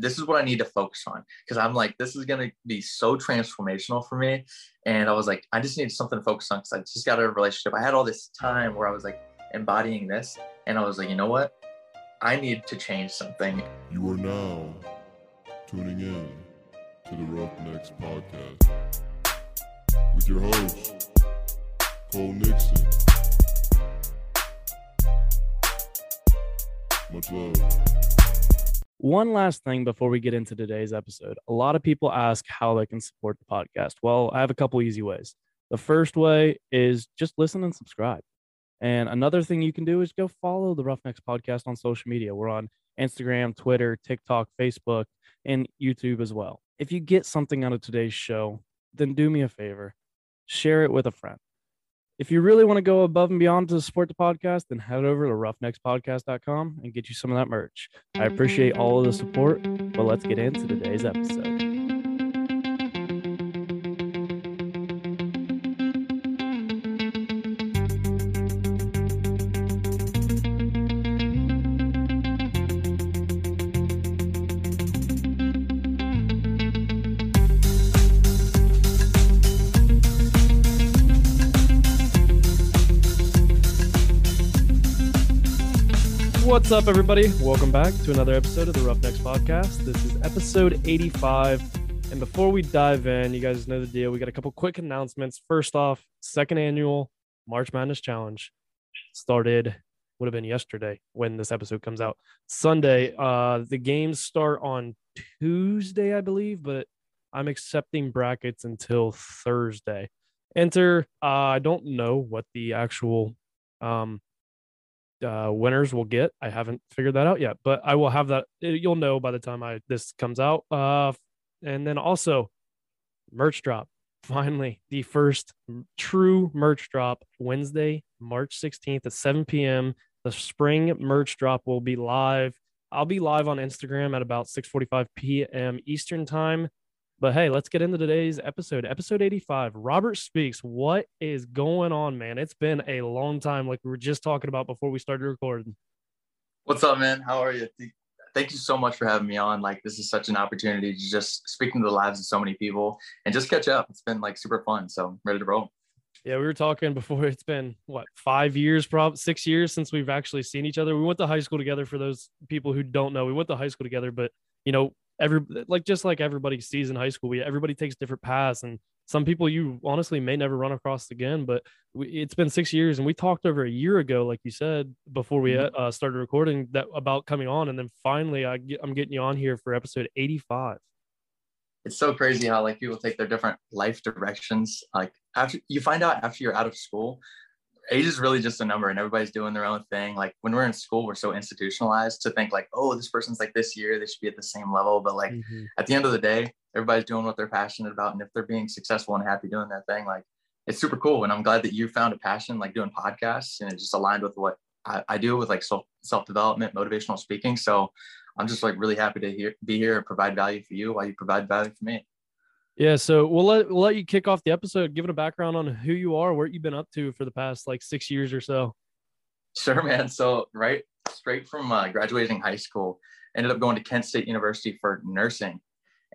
this is what I need to focus on because I'm like, this is gonna be so transformational for me. And I was like, I just need something to focus on because I just got a relationship. I had all this time where I was like embodying this, and I was like, you know what? I need to change something. You are now tuning in to the Roughnecks Podcast with your host, Cole Nixon. Much love. One last thing before we get into today's episode. A lot of people ask how they can support the podcast. Well, I have a couple easy ways. The first way is just listen and subscribe. And another thing you can do is go follow the Roughnecks podcast on social media. We're on Instagram, Twitter, TikTok, Facebook, and YouTube as well. If you get something out of today's show, then do me a favor share it with a friend. If you really want to go above and beyond to support the podcast, then head over to roughneckspodcast.com and get you some of that merch. I appreciate all of the support, but let's get into today's episode. What's up, everybody? Welcome back to another episode of the Roughnecks Podcast. This is episode 85. And before we dive in, you guys know the deal. We got a couple quick announcements. First off, second annual March Madness Challenge started, would have been yesterday when this episode comes out. Sunday. Uh, the games start on Tuesday, I believe, but I'm accepting brackets until Thursday. Enter, uh, I don't know what the actual um uh, winners will get. I haven't figured that out yet, but I will have that. Uh, you'll know by the time I this comes out. Uh, and then also merch drop. Finally, the first true merch drop Wednesday, March 16th at 7 p.m. The spring merch drop will be live. I'll be live on Instagram at about 6:45 p.m. Eastern time. But hey, let's get into today's episode, episode 85. Robert Speaks. What is going on, man? It's been a long time, like we were just talking about before we started recording. What's up, man? How are you? Thank you so much for having me on. Like, this is such an opportunity to just speak into the lives of so many people and just catch up. It's been like super fun. So I'm ready to roll. Yeah, we were talking before. It's been what five years, probably six years since we've actually seen each other. We went to high school together. For those people who don't know, we went to high school together, but you know, every like just like everybody sees in high school, we everybody takes different paths, and some people you honestly may never run across again. But we, it's been six years, and we talked over a year ago, like you said before we mm-hmm. uh, started recording, that about coming on, and then finally I get, I'm getting you on here for episode 85 it's so crazy how like people take their different life directions like after you find out after you're out of school age is really just a number and everybody's doing their own thing. Like when we're in school, we're so institutionalized to think like, oh, this person's like this year, they should be at the same level. But like mm-hmm. at the end of the day, everybody's doing what they're passionate about. And if they're being successful and happy doing that thing, like it's super cool. And I'm glad that you found a passion like doing podcasts and it just aligned with what I, I do with like self self development, motivational speaking. So I'm just like really happy to hear, be here and provide value for you while you provide value for me. Yeah, so we'll let we'll let you kick off the episode, giving a background on who you are, what you've been up to for the past like six years or so. Sure, man. So right straight from uh, graduating high school, ended up going to Kent State University for nursing,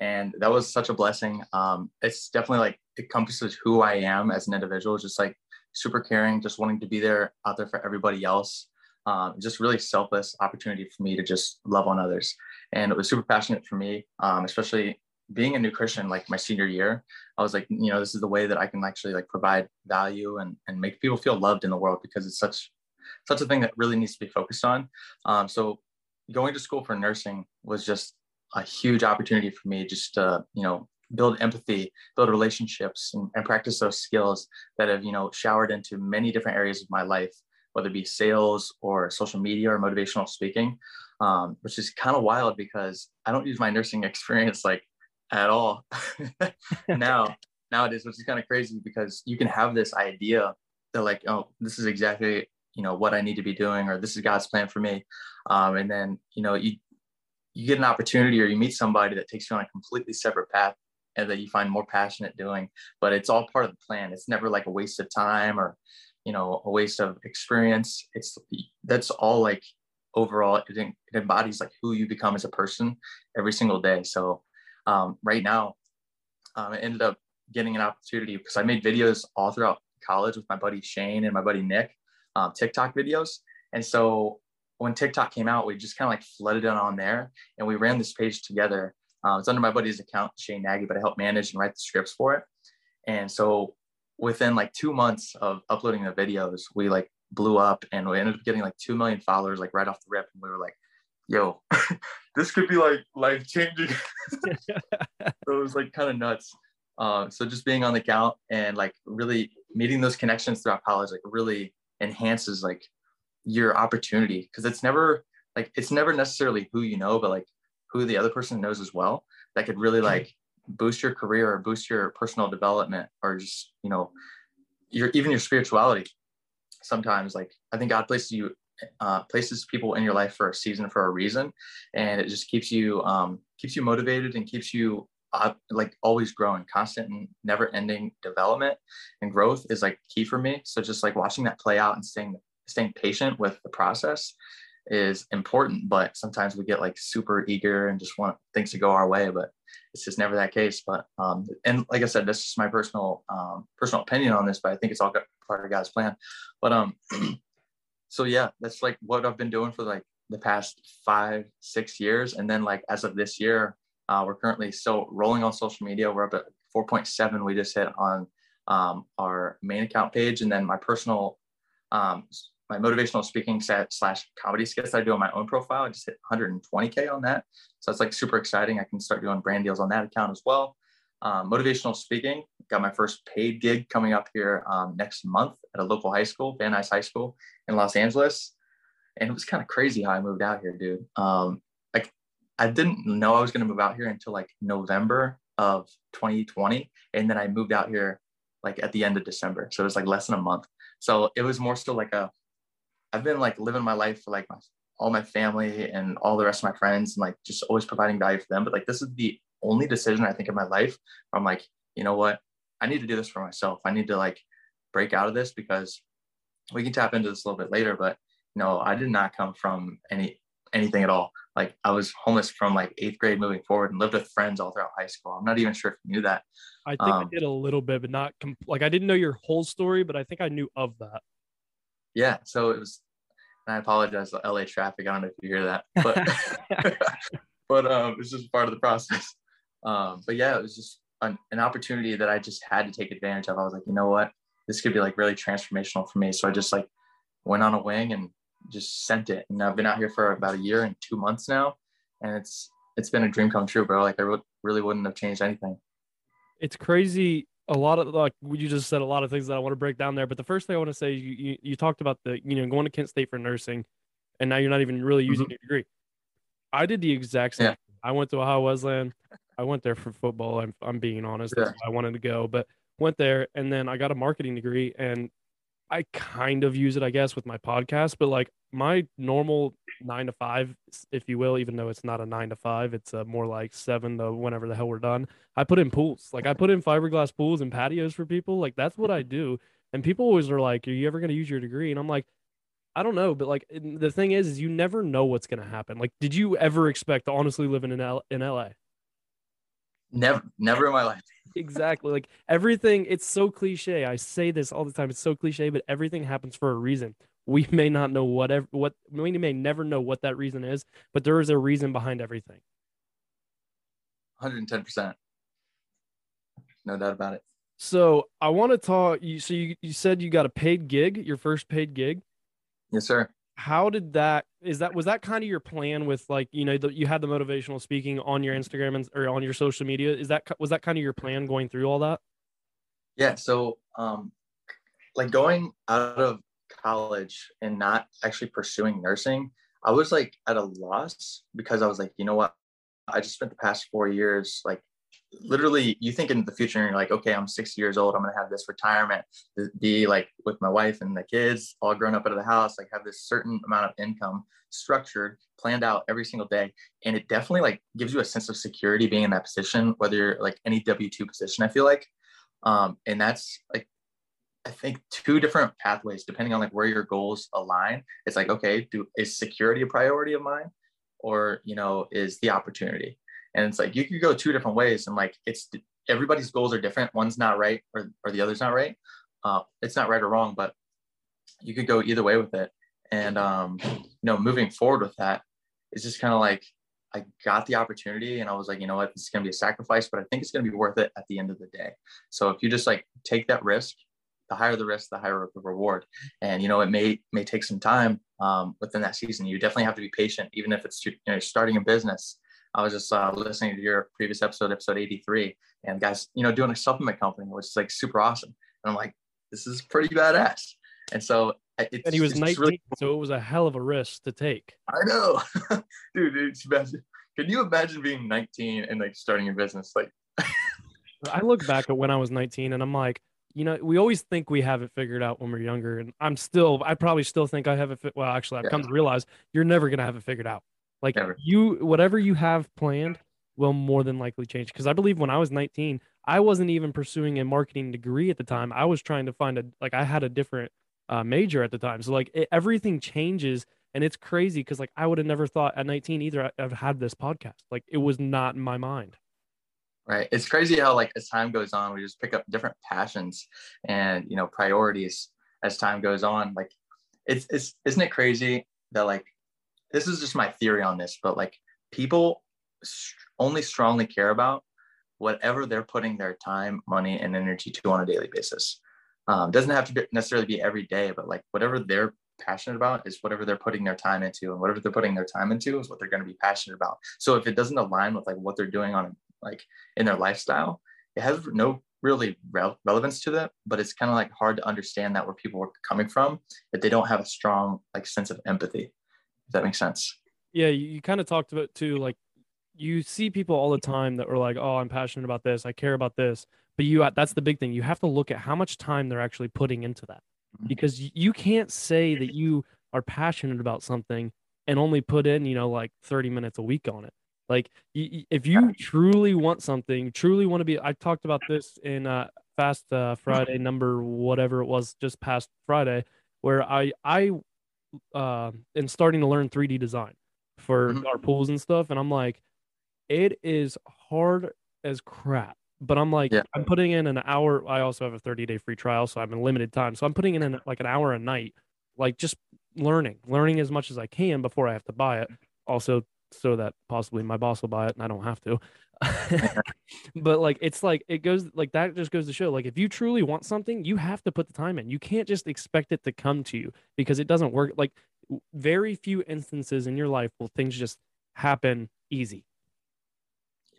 and that was such a blessing. Um, it's definitely like encompasses who I am as an individual, just like super caring, just wanting to be there out there for everybody else. Um, just really selfless opportunity for me to just love on others, and it was super passionate for me, um, especially being a new Christian, like my senior year, I was like, you know, this is the way that I can actually like provide value and, and make people feel loved in the world because it's such, such a thing that really needs to be focused on. Um, so going to school for nursing was just a huge opportunity for me just to, you know, build empathy, build relationships and, and practice those skills that have, you know, showered into many different areas of my life, whether it be sales or social media or motivational speaking. Um, which is kind of wild because I don't use my nursing experience like at all. Now nowadays, which is kind of crazy because you can have this idea that like, oh, this is exactly you know what I need to be doing, or this is God's plan for me, um, and then you know you you get an opportunity or you meet somebody that takes you on a completely separate path and that you find more passionate doing but it's all part of the plan. It's never like a waste of time or you know a waste of experience. It's that's all like overall it, it embodies like who you become as a person every single day. So um, right now. Um, i ended up getting an opportunity because i made videos all throughout college with my buddy shane and my buddy nick um, tiktok videos. And so when tiktok came out we just kind of like flooded it on there and we ran this page together. Uh, it's under my buddy's account shane nagy but i helped manage and write the scripts for it. And so within like two months of uploading the videos we like blew up and we ended up getting like 2 million followers like right off the rip. And we were like yo this could be like life changing so it was like kind of nuts. Uh, so just being on the account and like really meeting those connections throughout college like really enhances like your opportunity. Because it's never like it's never necessarily who you know but like who the other person knows as well that could really like boost your career or boost your personal development or just you know your even your spirituality sometimes. Like i think god places you uh, places people in your life for a season for a reason. And it just keeps you um, keeps you motivated and keeps you like always growing constant and never ending development and growth is like key for me. So just like watching that play out and staying staying patient with the process is important but sometimes we get like super eager and just want things to go our way but it's just never that case. But um and like i said this is my personal um personal opinion on this but i think it's all part of god's plan. But um so yeah that's like what i've been doing for like the past five six years and then like as of this year uh, we're currently still rolling on social media we're up at 4.7 we just hit on um, our main account page and then my personal um, my motivational speaking set slash comedy skits I do on my own profile. I just hit 120K on that. So that's like super exciting. I can start doing brand deals on that account as well. Um, motivational speaking, got my first paid gig coming up here um, next month at a local high school, Van Nuys High School in Los Angeles. And it was kind of crazy how I moved out here, dude. Um, like I didn't know I was going to move out here until like November of 2020. And then I moved out here like at the end of December. So it was like less than a month. So it was more still like a I've been like living my life for like my all my family and all the rest of my friends and like just always providing value for them. But like this is the only decision I think in my life where I'm like, you know what? I need to do this for myself. I need to like break out of this because we can tap into this a little bit later. But you know, I did not come from any anything at all. Like I was homeless from like eighth grade moving forward and lived with friends all throughout high school. I'm not even sure if you knew that. I think um, I did a little bit, but not com- like I didn't know your whole story, but I think I knew of that. Yeah. So it was and I apologize LA traffic. I don't know if you hear that, but but um, it's just part of the process. Um, but yeah, it was just an, an opportunity that I just had to take advantage of. I was like, you know what, this could be like really transformational for me. So I just like went on a wing and just sent it. And I've been out here for about a year and two months now, and it's it's been a dream come true, bro. Like I really wouldn't have changed anything. It's crazy a lot of like you just said a lot of things that I want to break down there. But the first thing I want to say, you, you, you talked about the you know going to Kent State for nursing, and now you're not even really using mm-hmm. your degree. I did the exact same. Yeah. I went to Ohio Wesleyan. I went there for football. I'm I'm being honest. Yeah. I wanted to go, but went there and then I got a marketing degree and I kind of use it, I guess, with my podcast, but like my normal nine to five, if you will, even though it's not a nine to five, it's a more like seven to whenever the hell we're done. I put in pools, like I put in fiberglass pools and patios for people. Like that's what I do. And people always are like, "Are you ever going to use your degree?" And I'm like, I don't know, but like the thing is, is you never know what's going to happen. Like, did you ever expect to honestly live in L- in LA? Never, never in my life. exactly. Like everything, it's so cliche. I say this all the time. It's so cliche, but everything happens for a reason. We may not know whatever what we may never know what that reason is, but there is a reason behind everything. 110%. No doubt about it. So I want to talk you so you, you said you got a paid gig, your first paid gig. Yes, sir how did that is that was that kind of your plan with like you know the, you had the motivational speaking on your instagram and or on your social media? Is that was that kind of your plan going through all that? Yeah so um like going out of college and not actually pursuing nursing i was like at a loss because i was like you know what? I just spent the past four years like literally you think in the future and you're like okay i'm 60 years old i'm gonna have this retirement be like with my wife and the kids all grown up out of the house like have this certain amount of income structured planned out every single day and it definitely like gives you a sense of security being in that position whether you're like any w2 position i feel like um, and that's like I think two different pathways depending on like where your goals align. It's like, okay, do is security a priority of mine? Or, you know, is the opportunity? And it's like you could go two different ways and like it's everybody's goals are different. One's not right or, or the other's not right. Uh, it's not right or wrong, but you could go either way with it. And um, you know, moving forward with that, it's just kind of like I got the opportunity and I was like, you know what, this is gonna be a sacrifice, but I think it's gonna be worth it at the end of the day. So if you just like take that risk, the higher the risk, the higher the reward. And you know, it may may take some time um, within that season. You definitely have to be patient, even if it's you know starting a business. I was just uh, listening to your previous episode, episode 83, and guys, you know, doing a supplement company, which is like super awesome. And I'm like, this is pretty badass. And so it's, and he was 19, really cool. so it was a hell of a risk to take. I know, dude. dude imagine, can you imagine being 19 and like starting a business? Like, I look back at when I was 19, and I'm like, you know, we always think we have it figured out when we're younger, and I'm still, I probably still think I have it. Well, actually, I've yeah. come to realize you're never gonna have it figured out. Like never. you, whatever you have planned will more than likely change. Because I believe when I was 19, I wasn't even pursuing a marketing degree at the time. I was trying to find a like I had a different uh, major at the time. So like it, everything changes and it's crazy because like I would have never thought at 19 either I've had this podcast. Like it was not in my mind. Right. It's crazy how like as time goes on, we just pick up different passions and you know priorities as time goes on. Like it's it's isn't it crazy that like this is just my theory on this, but like people only strongly care about whatever they're putting their time, money, and energy to on a daily basis. Um, doesn't have to be necessarily be every day, but like whatever they're passionate about is whatever they're putting their time into, and whatever they're putting their time into is what they're going to be passionate about. So if it doesn't align with like what they're doing on like in their lifestyle, it has no really re- relevance to that. But it's kind of like hard to understand that where people are coming from, that they don't have a strong like sense of empathy. If that makes sense. Yeah, you, you kind of talked about too, like you see people all the time that are like, "Oh, I'm passionate about this. I care about this." But you that's the big thing. You have to look at how much time they're actually putting into that. Mm-hmm. Because you can't say that you are passionate about something and only put in, you know, like 30 minutes a week on it. Like if you truly want something, truly want to be I talked about this in uh Fast uh, Friday number whatever it was just past Friday where I I uh am starting to learn 3D design for mm-hmm. our pools and stuff and I'm like it is hard as crap. But I'm like, yeah. I'm putting in an hour. I also have a 30 day free trial, so I'm in limited time. So I'm putting in an, like an hour a night, like just learning, learning as much as I can before I have to buy it. Also, so that possibly my boss will buy it and I don't have to. but like, it's like, it goes like that just goes to show like, if you truly want something, you have to put the time in. You can't just expect it to come to you because it doesn't work. Like, very few instances in your life will things just happen easy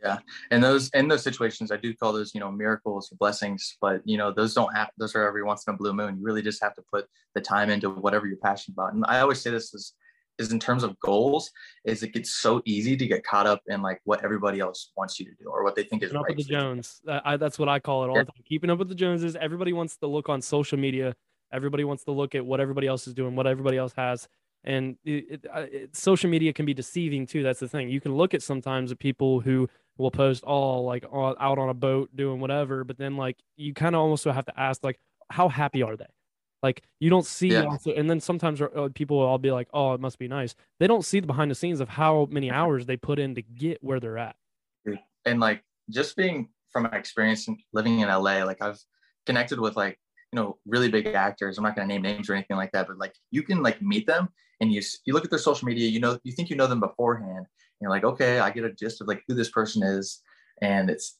yeah and those in those situations i do call those you know miracles or blessings but you know those don't have those are every once in a blue moon you really just have to put the time into whatever you're passionate about and i always say this is is in terms of goals is it gets so easy to get caught up in like what everybody else wants you to do or what they think is Keeping right. Up with the Jones. I, that's what I call it all yeah. the time. Keeping up with the Joneses. Everybody wants to look on social media. Everybody wants to look at what everybody else is doing, what everybody else has. And it, it, it, social media can be deceiving too. That's the thing. You can look at sometimes at people who will post all like all, out on a boat doing whatever, but then like you kind of almost have to ask like how happy are they? Like you don't see, yeah. also, and then sometimes uh, people will all be like, "Oh, it must be nice." They don't see the behind the scenes of how many hours they put in to get where they're at. And like just being from my experience living in LA, like I've connected with like you know really big actors. I'm not gonna name names or anything like that, but like you can like meet them and you you look at their social media, you know, you think you know them beforehand, you're like, okay, I get a gist of like who this person is. And it's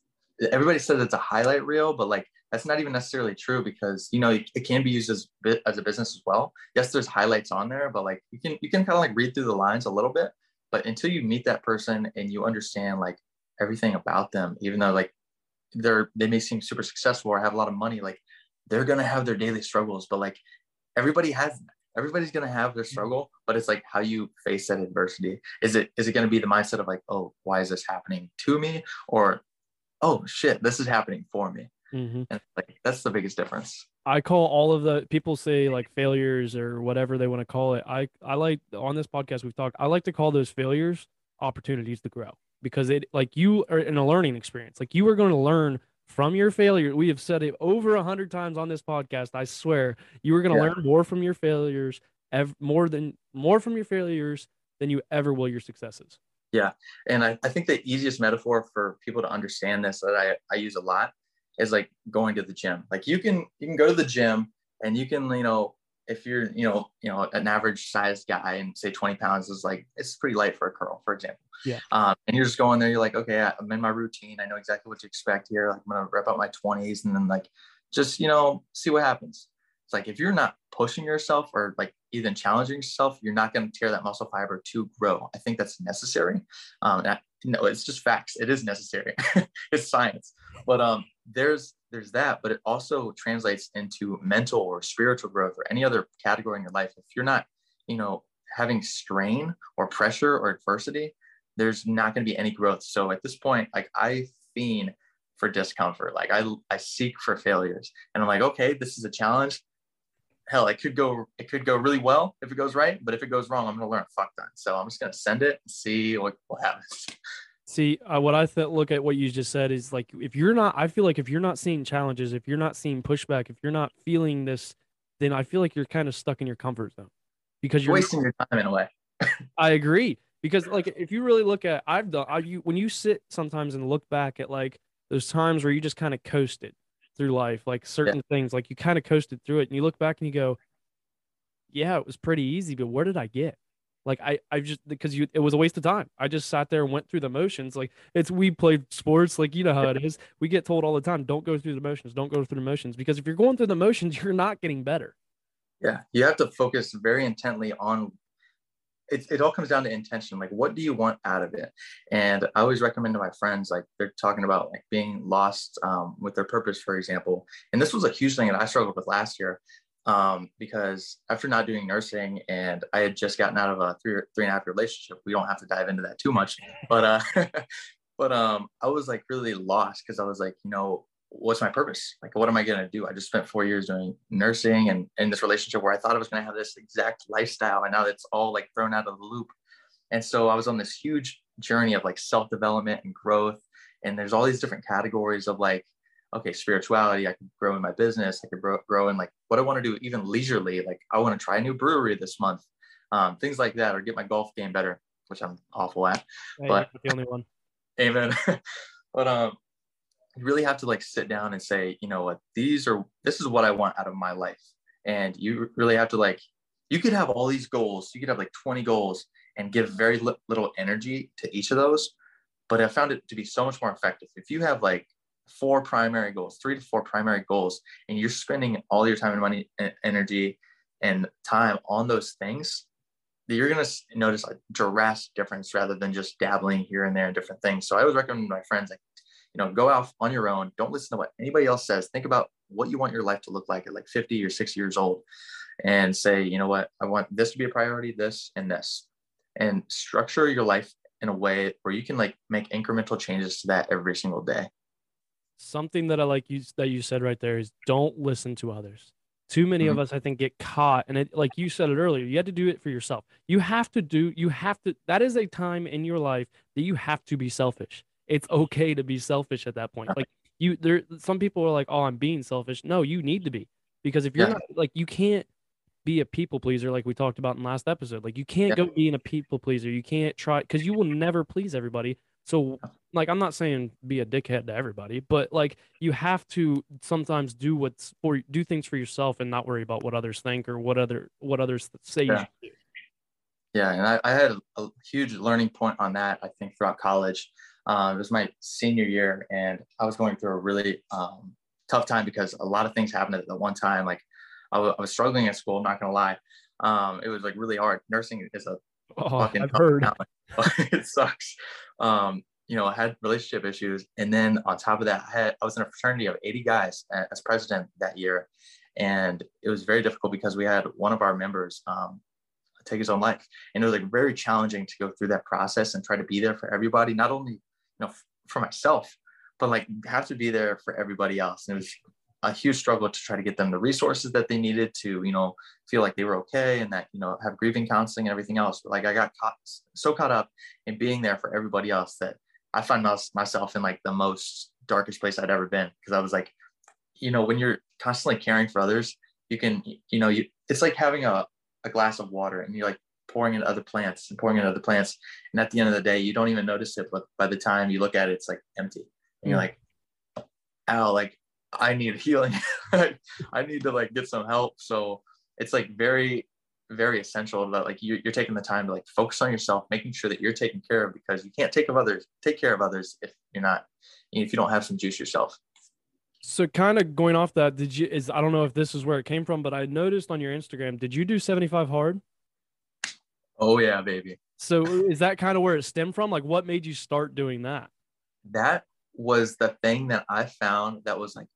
everybody says it's a highlight reel, but like that's not even necessarily true because you know it, it can be used as as a business as well. Yes, there's highlights on there, but like you can you can kind of like read through the lines a little bit. But until you meet that person and you understand like everything about them, even though like they're they may seem super successful or have a lot of money, like they're gonna have their daily struggles. But like everybody has everybody's going to have their mm-hmm. struggle but it's like how you face that adversity is it is it going to be the mindset of like oh why is this happening to me or oh shit this is happening for me mm-hmm. and like that's the biggest difference i call all of the people say like failures or whatever they want to call it i i like on this podcast we've talked i like to call those failures opportunities to grow because it like you are in a learning experience like you are going to learn from your failure. We have said it over a hundred times on this podcast. I swear, you are going to Yeah. learn more from your failures, ev- more than more from your failures than you ever will your successes. Yeah. And I, I think the easiest metaphor for people to understand this that I, I use a lot is like going to the gym. Like you can you can go to the gym and you can you know if you're you know you know an average sized guy and say 20 pounds is like it's pretty light for a curl for example. Yeah. um, and you're just going there you're like okay i'm in my routine i know exactly what to expect here like i'm gonna rep out my 20s and then like just you know see what happens. It's like if you're not pushing yourself or like even challenging yourself you're not going to tear that muscle fiber to grow. I think that's necessary. Um, I, no it's just facts. It is necessary. It's science. But um there's there's that but it also translates into mental or spiritual growth or any other category in your life. If you're not you know having strain or pressure or adversity there's not going to be any growth. So at this point like i fiend for discomfort. Like i i seek for failures. And i'm like okay this is a challenge hell it could go it could go really well if it goes right but if it goes wrong i'm going to learn a fuck ton so i'm just going to send it and see what, what happens See, uh, what I th- look at what you just said is like if you're not, I feel like if you're not seeing challenges, if you're not seeing pushback, if you're not feeling this, then I feel like you're kind of stuck in your comfort zone because you're you're. wasting your time in a way I agree because like if you really look at, I've done, I, you when you sit sometimes and look back at like those times where you just kind of coasted through life, like certain things, like you kind of coasted through it, and you look back and you go, yeah, it was pretty easy, but where did I get? Like I, I just because you, it was a waste of time. I just sat there and went through the motions. Like it's we played sports, like you know how it is. We get told all the time, don't go through the motions, don't go through the motions, because if you're going through the motions, you're not getting better. Yeah, you have to focus very intently on it. It all comes down to intention. Like, what do you want out of it? And I always recommend to my friends, like they're talking about like being lost um, with their purpose, for example. And this was a huge thing that I struggled with last year um, because after not doing nursing and I had just gotten out of a three three and a half year relationship. We don't have to dive into that too much, but uh, but um, I was like really lost because I was like, you know, what's my purpose? Like, what am I going to do? I just spent four years doing nursing and in this relationship where I thought I was going to have this exact lifestyle. And now it's all like thrown out of the loop. And so I was on this huge journey of like self development and growth. And there's all these different categories of like, okay, spirituality, I could grow in my business. I could grow, grow in like what I want to do, even leisurely. Like, I want to try a new brewery this month, um, things like that, or get my golf game better, which I'm awful at. Hey, But- the only one. Amen. but um, you really have to like sit down and say, you know what, these are this is what I want out of my life, and you really have to like, you could have all these goals, you could have like 20 goals, and give very li- little energy to each of those. But I found it to be so much more effective if you have like four primary goals, three to four primary goals, and you're spending all your time and money, and energy, and time on those things that you're going to notice a drastic difference rather than just dabbling here and there in different things. So I always recommend my friends, like, you know, go out on your own. Don't listen to what anybody else says. Think about what you want your life to look like at like 50 or 60 years old and say, you know what, I want this to be a priority, this and this, and structure your life in a way where you can like make incremental changes to that every single day. Something that I like you that you said right there is don't listen to others. Too many of mm-hmm. us, I think, get caught, and it, like you said it earlier, you have to do it for yourself. You have to do. You have to. That is a time in your life that you have to be selfish. It's okay to be selfish at that point. Like you, there. Some people are like, "Oh, I'm being selfish." No, you need to be because if you're Yeah. not like, you can't be a people pleaser like we talked about in last episode. Like you can't Yeah. go being a people pleaser. You can't try because you will never please everybody. So like I'm not saying be a dickhead to everybody, but like you have to sometimes do what's for do things for yourself and not worry about what others think or what other what others say Yeah. Yeah, and I, I had a huge learning point on that. I think throughout college, uh, it was my senior year, and I was going through a really um, tough time because a lot of things happened at the one time. Like I was struggling at school. I'm not gonna lie, um, it was like really hard. Nursing is a Oh, fucking I've heard. it sucks. Um, you know, I had relationship issues, and then on top of that, I had I was in a fraternity of 80 guys as president that year, and it was very difficult because we had one of our members um, take his own life, and it was like very challenging to go through that process and try to be there for everybody, not only you know for myself, but like have to be there for everybody else. And it was a huge struggle to try to get them the resources that they needed to, you know, feel like they were okay and that, you know, have grieving counseling and everything else. But like I got caught so caught up in being there for everybody else that I find mys- myself in like the most darkest place I'd ever been because I was like, you know, when you're constantly caring for others, you can, you know, you it's like having a, a glass of water and you're like pouring in other plants and pouring in other plants. And at the end of the day, you don't even notice it, but by the time you look at it, it's like empty. And you're mm. like, ow, like I need healing. I need to like get some help. So it's like very, very essential that like you, you're taking the time to like focus on yourself, making sure that you're taken care of because you can't take of others, take care of others if you're not, if you don't have some juice yourself. So kind of going off that, did you is I don't know if this is where it came from, but I noticed on your Instagram, did you do 75 hard? Oh yeah, baby. So is that kind of where it stemmed from? Like what made you start doing that? That was the thing that I found that was like,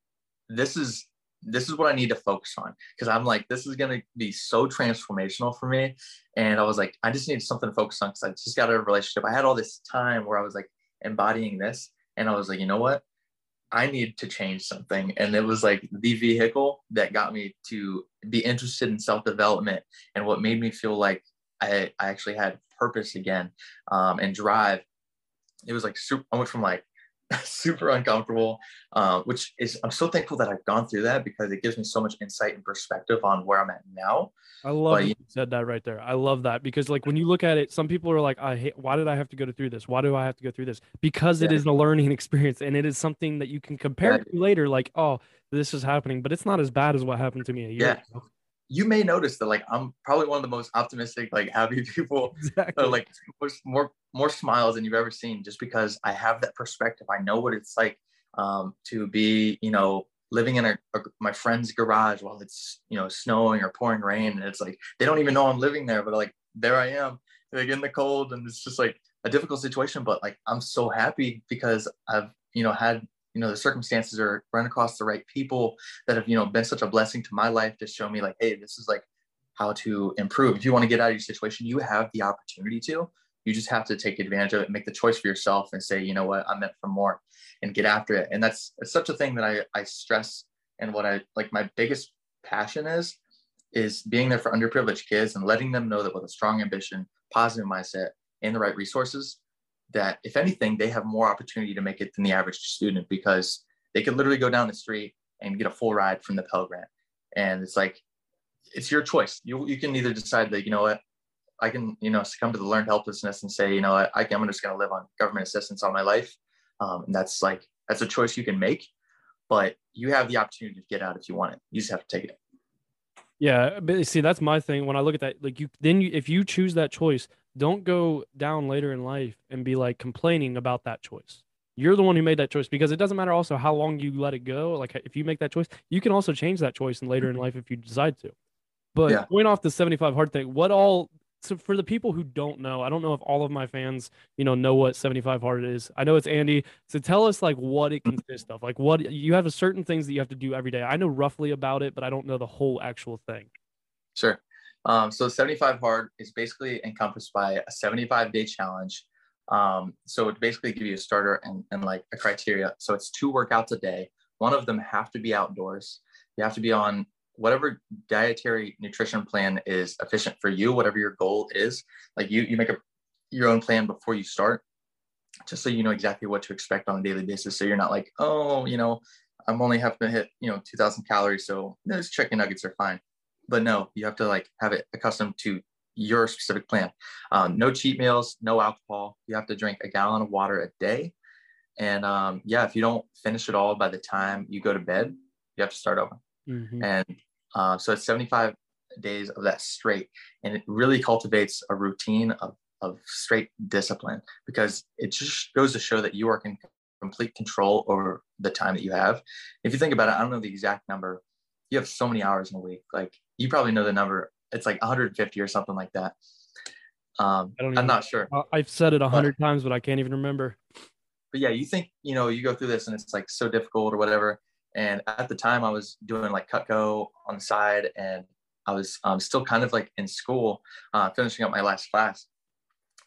this is this is what I need to focus on because I'm like, this is gonna be so transformational for me. And I was like, I just need something to focus on because I just got a relationship. I had all this time where I was like embodying this, and I was like, you know what? I need to change something. And it was like the vehicle that got me to be interested in self development and what made me feel like I, I actually had purpose again um, and drive. It was like super, I went from like super uncomfortable, uh, which is, I'm so thankful that I've gone through that because it gives me so much insight and perspective on where I'm at now. I love but, you said that right there. I love that because like when you look at it, some people are like, I hate, why did I have to go through this? Why do I have to go through this? Because yeah. it is a learning experience and it is something that you can compare yeah. to later. Like, oh, this is happening, but it's not as bad as what happened to me a year yeah. ago you may notice that like I'm probably one of the most optimistic, like happy people, exactly. uh, like more more smiles than you've ever seen, just because I have that perspective. I know what it's like um, to be, you know, living in a, a, my friend's garage while it's you know snowing or pouring rain, and it's like they don't even know I'm living there, but like there I am, like in the cold, and it's just like a difficult situation. But like I'm so happy because I've you know had you know the circumstances are run across the right people that have you know been such a blessing to my life to show me like hey this is like how to improve. If you want to get out of your situation you have the opportunity to. You just have to take advantage of it make the choice for yourself and say you know what? I'm meant for more and get after it. And that's such a thing that i i stress and what i like my biggest passion is is being there for underprivileged kids and letting them know that with a strong ambition positive mindset and the right resources that if anything, they have more opportunity to make it than the average student because they could literally go down the street and get a full ride from the Pell Grant. And it's like, it's your choice. You, you can either decide that, you know what, I can, you know, succumb to the learned helplessness and say, you know, I, I'm just going to live on government assistance all my life. Um, and that's like, that's a choice you can make, but you have the opportunity to get out if you want it. You just have to take it. Yeah, but see, that's my thing. When I look at that, like you, then you, if you choose that choice, don't go down later in life and be like complaining about that choice. You're the one who made that choice because it doesn't matter also how long you let it go. Like if you make that choice, you can also change that choice and later in mm-hmm. life if you decide to. But yeah. going off the 75 hard thing, what all so for the people who don't know, I don't know if all of my fans, you know, know what 75 hard is. I know it's Andy. So tell us like what it consists of. Like what you have a certain things that you have to do every day. I know roughly about it, but I don't know the whole actual thing. Sure. Um, so 75 hard is basically encompassed by a 75 day challenge. Um, so it basically give you a starter and, and like a criteria. So it's two workouts a day. One of them have to be outdoors. You have to be on whatever dietary nutrition plan is efficient for you, whatever your goal is. Like you, you make a your own plan before you start, just so you know exactly what to expect on a daily basis. So you're not like, oh, you know, I'm only having to hit, you know, 2,000 calories, so those chicken nuggets are fine but no, you have to like have it accustomed to your specific plan. Um, no cheat meals, no alcohol. You have to drink a gallon of water a day. And um, yeah, if you don't finish it all by the time you go to bed, you have to start over. Mm-hmm. And uh, so it's 75 days of that straight. And it really cultivates a routine of, of straight discipline because it just goes to show that you are in complete control over the time that you have. If you think about it, I don't know the exact number. You have so many hours in a week. Like you probably know the number. It's like 150 or something like that. Um, I don't I'm not sure. I've said it a hundred times, but I can't even remember. But yeah, you think you know you go through this and it's like so difficult or whatever. And at the time, I was doing like Cutco on the side, and I was um, still kind of like in school, uh, finishing up my last class.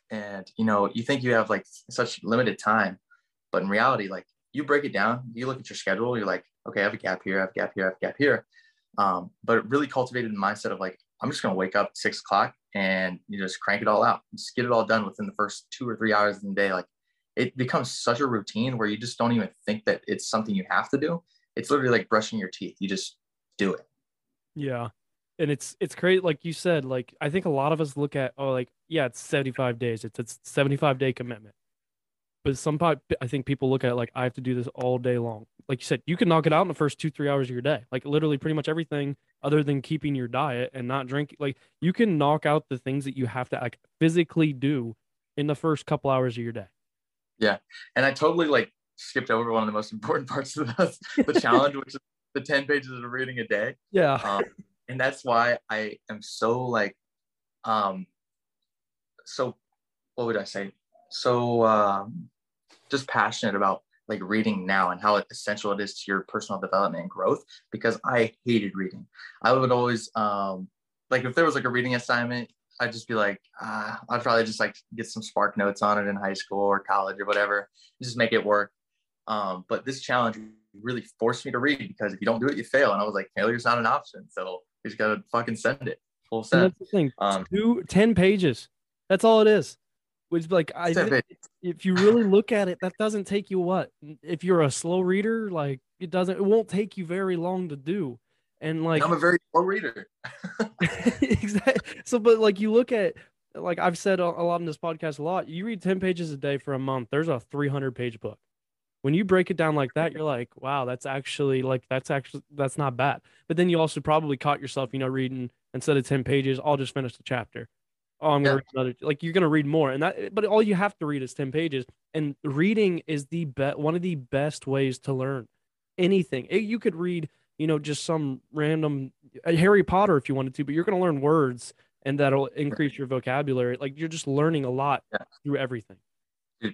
And you know, you think you have like such limited time, but in reality, like you break it down, you look at your schedule, you're like, okay, I have a gap here, I have a gap here, I have a gap here. Um, but it really cultivated the mindset of like, I'm just going to wake up six o'clock and you just crank it all out, just get it all done within the first two or three hours of the day. Like it becomes such a routine where you just don't even think that it's something you have to do. It's literally like brushing your teeth. You just do it. Yeah. And it's it's great, like you said. Like I think a lot of us look at oh, like yeah, it's seventy five days. It's it's seventy five day commitment. But some I think people look at it like I have to do this all day long. Like you said, you can knock it out in the first two three hours of your day. Like literally, pretty much everything other than keeping your diet and not drinking. Like you can knock out the things that you have to like physically do in the first couple hours of your day. Yeah, and I totally like skipped over one of the most important parts of the, the challenge, which is the 10 pages of reading a day. Yeah. Um, and that's why I am so like, um, so what would I say? So um, just passionate about like reading now and how essential it is to your personal development and growth because I hated reading. I would always um, like if there was like a reading assignment, I'd just be like, uh, I'd probably just like get some spark notes on it in high school or college or whatever, just make it work. Um, but this challenge really forced me to read because if you don't do it, you fail. And I was like, failure's not an option. So you just gotta fucking send it full send. That's the thing. Um, Two, 10 pages. That's all it is. Which like I if you really look at it, that doesn't take you what? If you're a slow reader, like it doesn't it won't take you very long to do. And like I'm a very slow reader. exactly. So but like you look at like I've said a lot in this podcast a lot, you read 10 pages a day for a month, there's a 300 page book when you break it down like that, you're like, wow, that's actually like that's actually that's not bad. But then you also probably caught yourself, you know, reading instead of 10 pages, I'll just finish the chapter. Oh, I'm gonna yeah. read another like you're gonna read more. And that but all you have to read is 10 pages. And reading is the best one of the best ways to learn anything. It, you could read, you know, just some random uh, Harry Potter if you wanted to, but you're gonna learn words and that'll increase your vocabulary. Like you're just learning a lot yeah. through everything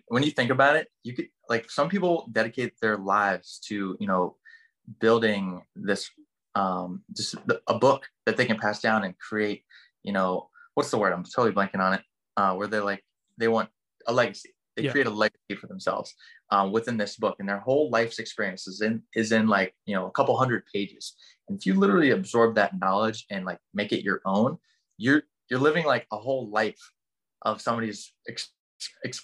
when you think about it, you could like some people dedicate their lives to you know building this um just a book that they can pass down and create you know what's the word? I'm totally blanking on it. Uh where they're like they want a legacy. They yeah. create a legacy for themselves um, within this book and their whole life's experience is in is in like you know a couple hundred pages. And if you literally absorb that knowledge and like make it your own you're you're living like a whole life of somebody's ex-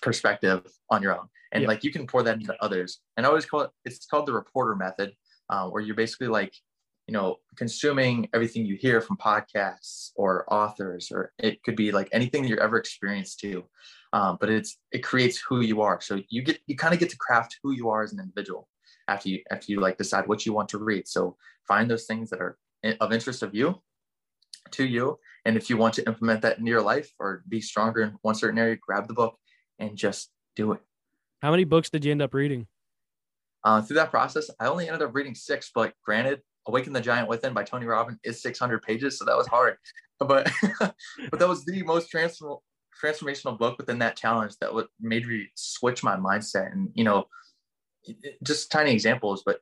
perspective on your own. And yeah. like you can pour that into others. And i always call it it's called the reporter method uh, where you're basically like you know consuming everything you hear from podcasts or authors or it could be like anything you're ever experienced to um, but it's it creates who you are so you get you kind of get to craft who you are as an individual after you after you like decide what you want to read so find those things that are of interest of you to you and if you want to implement that into your life or be stronger in one certain area grab the book and just do it. How many books did you end up reading? Uh, through that process, I only ended up reading six, but granted, Awaken the Giant Within by Tony Robbins is 600 pages, so that was hard. But but that was the most transform- transformational book within that challenge that made me switch my mindset. And you know, just tiny examples, but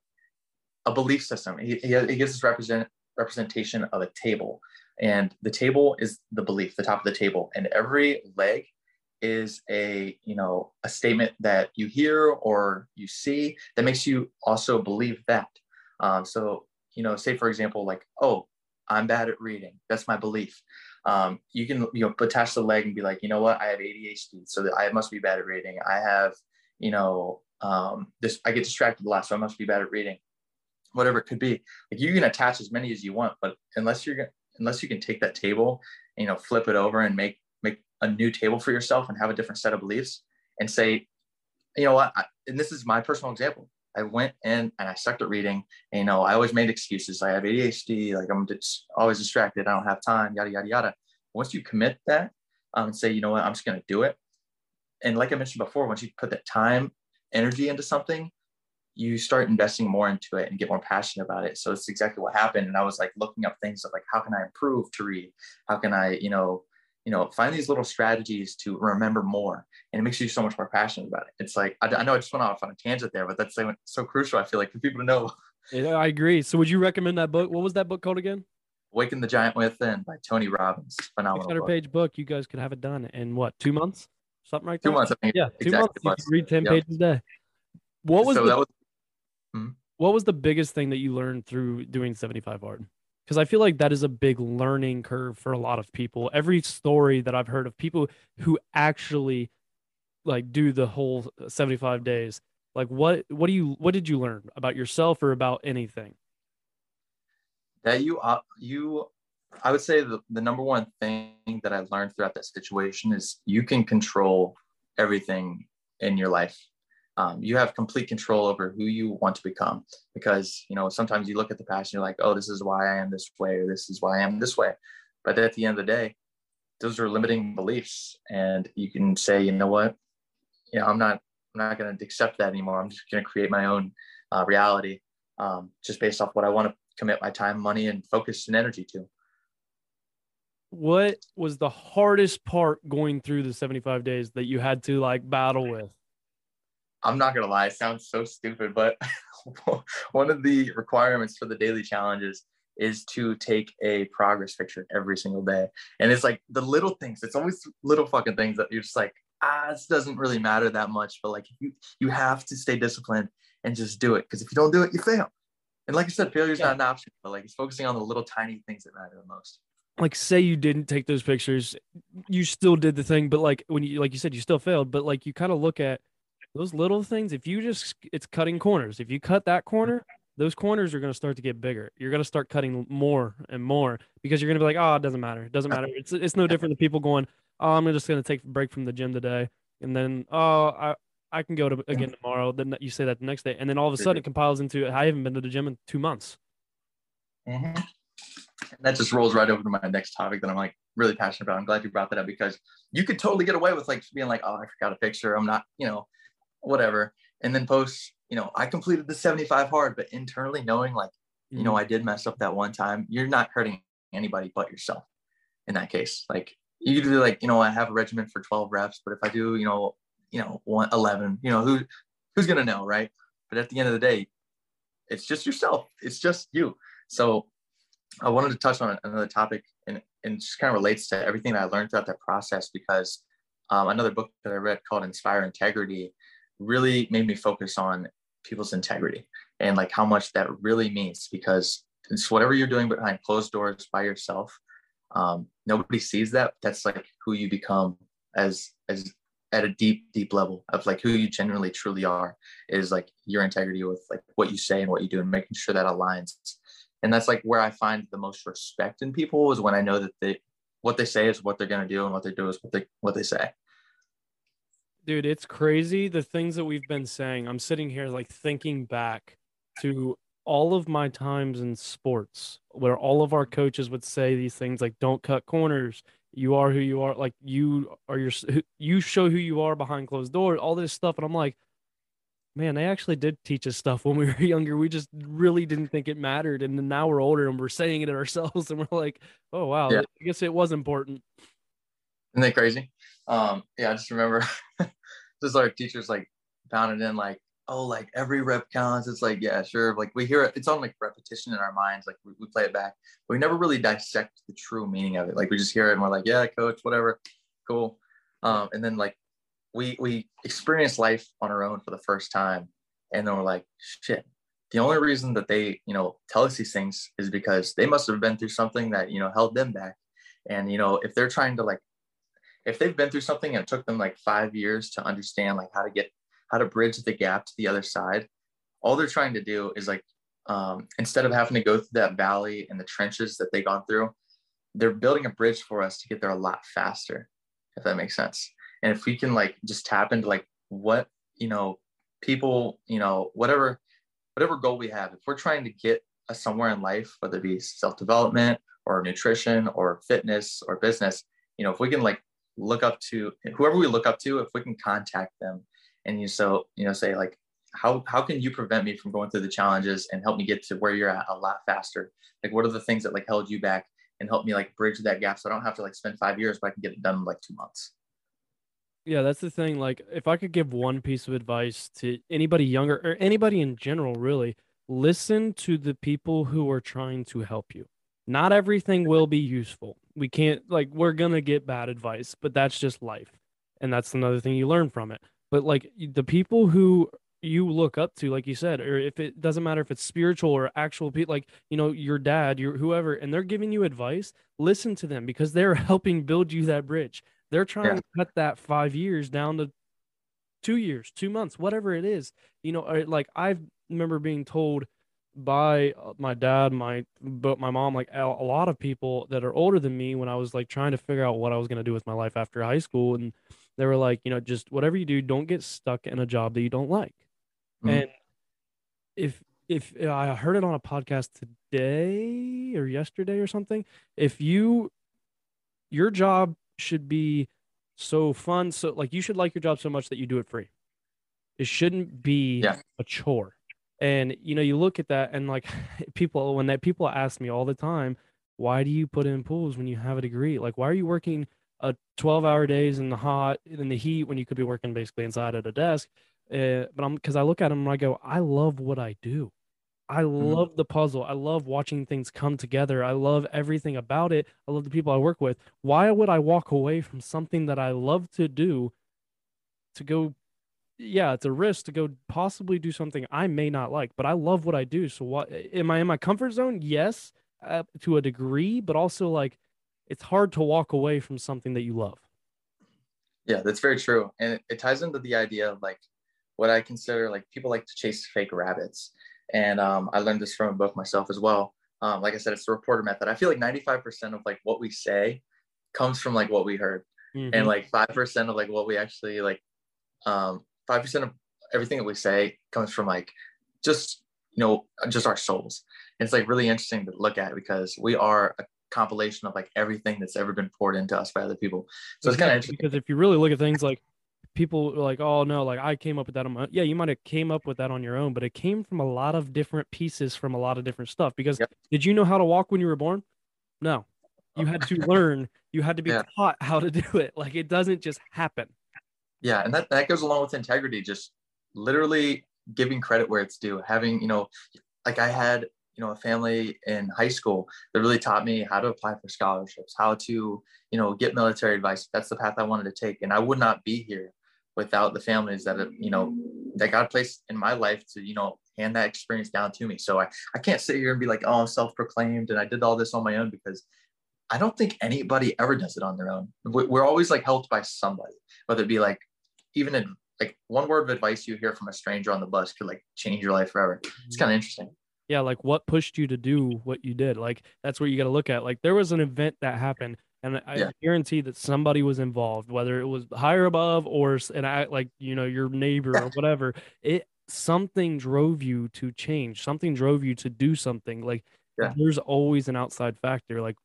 a belief system. He, he, he gives this represent representation of a table, and the table is the belief, the top of the table, and every leg is a you know a statement that you hear or you see that makes you also believe that um, so you know say for example like oh i'm bad at reading. That's my belief. Um, you can you know attach the leg and be like you know what? I have adhd so i must be bad at reading. I have you know um, this i get distracted a lot so i must be bad at reading. Whatever it could be. Like you can attach as many as you want but unless you're unless you can take that table you know flip it over and make make a new table for yourself and have a different set of beliefs and say, you know what, I, and this is my personal example. I went in and I sucked at reading. And, you know, I always made excuses. I have ADHD, like I'm just always distracted. I don't have time, yada, yada, yada. Once you commit that um, and say, you know what, I'm just going to do it. And like I mentioned before, once you put that time, energy into something, you start investing more into it and get more passionate about it. So it's exactly what happened. And I was like looking up things of like, how can I improve to read? How can I, you know, you know, find these little strategies to remember more. And it makes you so much more passionate about it. It's like, I, I know I just went off on a tangent there, but that's so, so crucial. I feel like for people to know. Yeah, I agree. So would you recommend that book? What was that book called again? Awaken the Giant Within by Tony Robbins. Phenomenal. 600 page book. You guys could have it done in what, two months? Something like that? Two months. I think yeah, two exactly months. You read 10 yep. pages a day. What was, so the, was hmm? what was the biggest thing that you learned through doing 75 hard? Because I feel like that is a big learning curve for a lot of people. Every story that I've heard of people who actually like do the whole 75 days like what what do you what did you learn about yourself or about anything that you uh, you i would say the, the number one thing that i learned throughout that situation is you can control everything in your life um, you have complete control over who you want to become because you know sometimes you look at the past and you're like oh this is why i am this way or this is why i am this way. But at the end of the day those are limiting beliefs and you can say you know what? You know i'm not i'm not going to accept that anymore. I'm just going to create my own uh, reality um, just based off what i want to commit my time money and focus and energy to. What was the hardest part going through the 75 days that you had to like battle with i'm not to lie it sounds so stupid but one of the requirements for the daily challenges is to take a progress picture every single day. And it's like the little things, it's always little fucking things that you're just like, ah, this doesn't really matter that much. But like you you have to stay disciplined and just do it. Because if you don't do it, you fail. And like I said, failure is yeah. not an option, but like it's focusing on the little tiny things that matter the most. Like say you didn't take those pictures, you still did the thing, but like when you like you said, you still failed. But like you kind of look at those little things. If you just it's cutting corners. If you cut that corner, those corners are going to start to get bigger. You're going to start cutting more and more because you're going to be like, oh, it doesn't matter. It doesn't matter. It's it's no different than people going, oh, I'm just going to take a break from the gym today, and then oh, I I can go to again tomorrow. Then you say that the next day, and then all of a sudden it compiles into I haven't been to the gym in two months. Mm-hmm. That just rolls right over to my next topic that I'm like really passionate about. I'm glad you brought that up because you could totally get away with like being like, oh, I forgot a picture. I'm not, you know, whatever, and then post you know, I completed the 75 hard, but internally knowing like, mm-hmm. you know, mm-hmm. I did mess up that one time, you're not hurting anybody but yourself in that case. Like you could do like, you know, I have a regimen for 12 reps, but if I do, you know, you know, one 11, you know, who, who's going to know. Right. But at the end of the day, it's just yourself. It's just you. So I wanted to touch on another topic and, and just kind of relates to everything that I learned throughout that process because um, another book that I read called Inspire Integrity really made me focus on people's integrity and like how much that really means because it's whatever you're doing behind closed doors by yourself um, nobody sees that. That's like who you become as as at a deep deep level of like who you genuinely truly are. Is like your integrity with like what you say and what you do and making sure that aligns. And that's like where i find the most respect in people is when i know that they what they say is what they're going to do and what they do is what they what they say dude it's crazy the things that we've been saying. I'm sitting here like thinking back to all of my times in sports where all of our coaches would say these things like don't cut corners. You are who you are. Like you are your you show who you are behind closed doors all this stuff. And i'm like man they actually did teach us stuff when we were younger. We just really didn't think it mattered. And then now we're older and we're saying it ourselves and we're like oh wow. Yeah. i guess it was important isn't that crazy? Um yeah i just remember just our teachers like pounded in like oh like every rep counts. It's like yeah sure. Like we hear it it's on like repetition in our minds like we, we play it back but we never really dissect the true meaning of it. Like we just hear it and we're like yeah coach whatever cool. Um and then like we we experience life on our own for the first time and then we're like shit. The only reason that they you know tell us these things is because they must have been through something that you know held them back. And you know if they're trying to like if they've been through something and it took them like five years to understand like how to get how to bridge the gap to the other side all they're trying to do is like um, instead of having to go through that valley and the trenches that they've gone through they're building a bridge for us to get there a lot faster if that makes sense. And if we can like just tap into like what you know people you know whatever whatever goal we have if we're trying to get somewhere in life whether it be self-development or nutrition or fitness or business you know if we can like look up to whoever we look up to if we can contact them and you so you know say like how how can you prevent me from going through the challenges and help me get to where you're at a lot faster? Like what are the things that like held you back and help me like bridge that gap so i don't have to like spend five years but i can get it done in like two months? Yeah that's the thing. Like if i could give one piece of advice to anybody younger or anybody in general really listen to the people who are trying to help you not everything will be useful we can't like we're gonna get bad advice but that's just life and that's another thing you learn from it but like the people who you look up to like you said or if it doesn't matter if it's spiritual or actual people like you know your dad your whoever and they're giving you advice listen to them because they're helping build you that bridge they're trying yeah. to cut that five years down to two years, two months, whatever it is. You know, or, like I remember being told by uh, my dad, my but my mom, like a, a lot of people that are older than me when I was like trying to figure out what I was gonna do with my life after high school, and they were like, you know, just whatever you do, don't get stuck in a job that you don't like. Mhm. And if if uh, I heard it on a podcast today or yesterday or something, if you your job should be so fun, so like you should like your job so much that you do it free. It shouldn't be Yeah. a chore. And you know, you look at that and like people when that people ask me all the time, why do you put in pools when you have a degree? Like why are you working a 12 hour days in the hot in the heat when you could be working basically inside at a desk? Uh, but I'm because I look at them and I go, I love what I do. I love the puzzle. I love watching things come together. I love everything about it. I love the people I work with. Why would I walk away from something that I love to do to go? Yeah, it's a risk to go possibly do something I may not like, but I love what I do. So, what am I in my comfort zone? Yes, uh, to a degree, but also like it's hard to walk away from something that you love. Yeah, that's very true. And it, it ties into the idea of like what I consider like people like to chase fake rabbits. And um, I learned this from a book myself as well. Um, like I said, it's the reporter method. I feel like 95% of like what we say comes from like what we heard. Mhm. And like 5% of like what we actually like, um, 5% of everything that we say comes from like just, you know, just our souls. And it's like really interesting to look at because we are a compilation of like everything that's ever been poured into us by other people. So it's kind of interesting. because if you really look at things like people like, oh no, like I came up with that on my yeah, you might have came up with that on your own, but it came from a lot of different pieces from a lot of different stuff. Because Yep. did you know how to walk when you were born? No. You had to learn, you had to be Yeah. taught how to do it. Like it doesn't just happen. Yeah and that, that goes along with integrity just literally giving credit where it's due having you know like i had you know a family in high school that really taught me how to apply for scholarships how to you know get military advice. That's the path i wanted to take and i would not be here without the families that you know that god placed in my life to you know hand that experience down to me. So i i can't sit here and be like oh i'm self-proclaimed and i did all this on my own because i don't think anybody ever does it on their own. We- we're always like helped by somebody whether it be like even in like one word of advice you hear from a stranger on the bus could like change your life forever. It's kind of interesting. Yeah, like what pushed you to do what you did? Like that's what you got to look at. Like there was an event that happened, and I Yeah. guarantee that somebody was involved, whether it was higher above or s- an act like you know your neighbor or whatever. It something drove you to change. Something drove you to do something. Like Yeah. there's always an outside factor. Like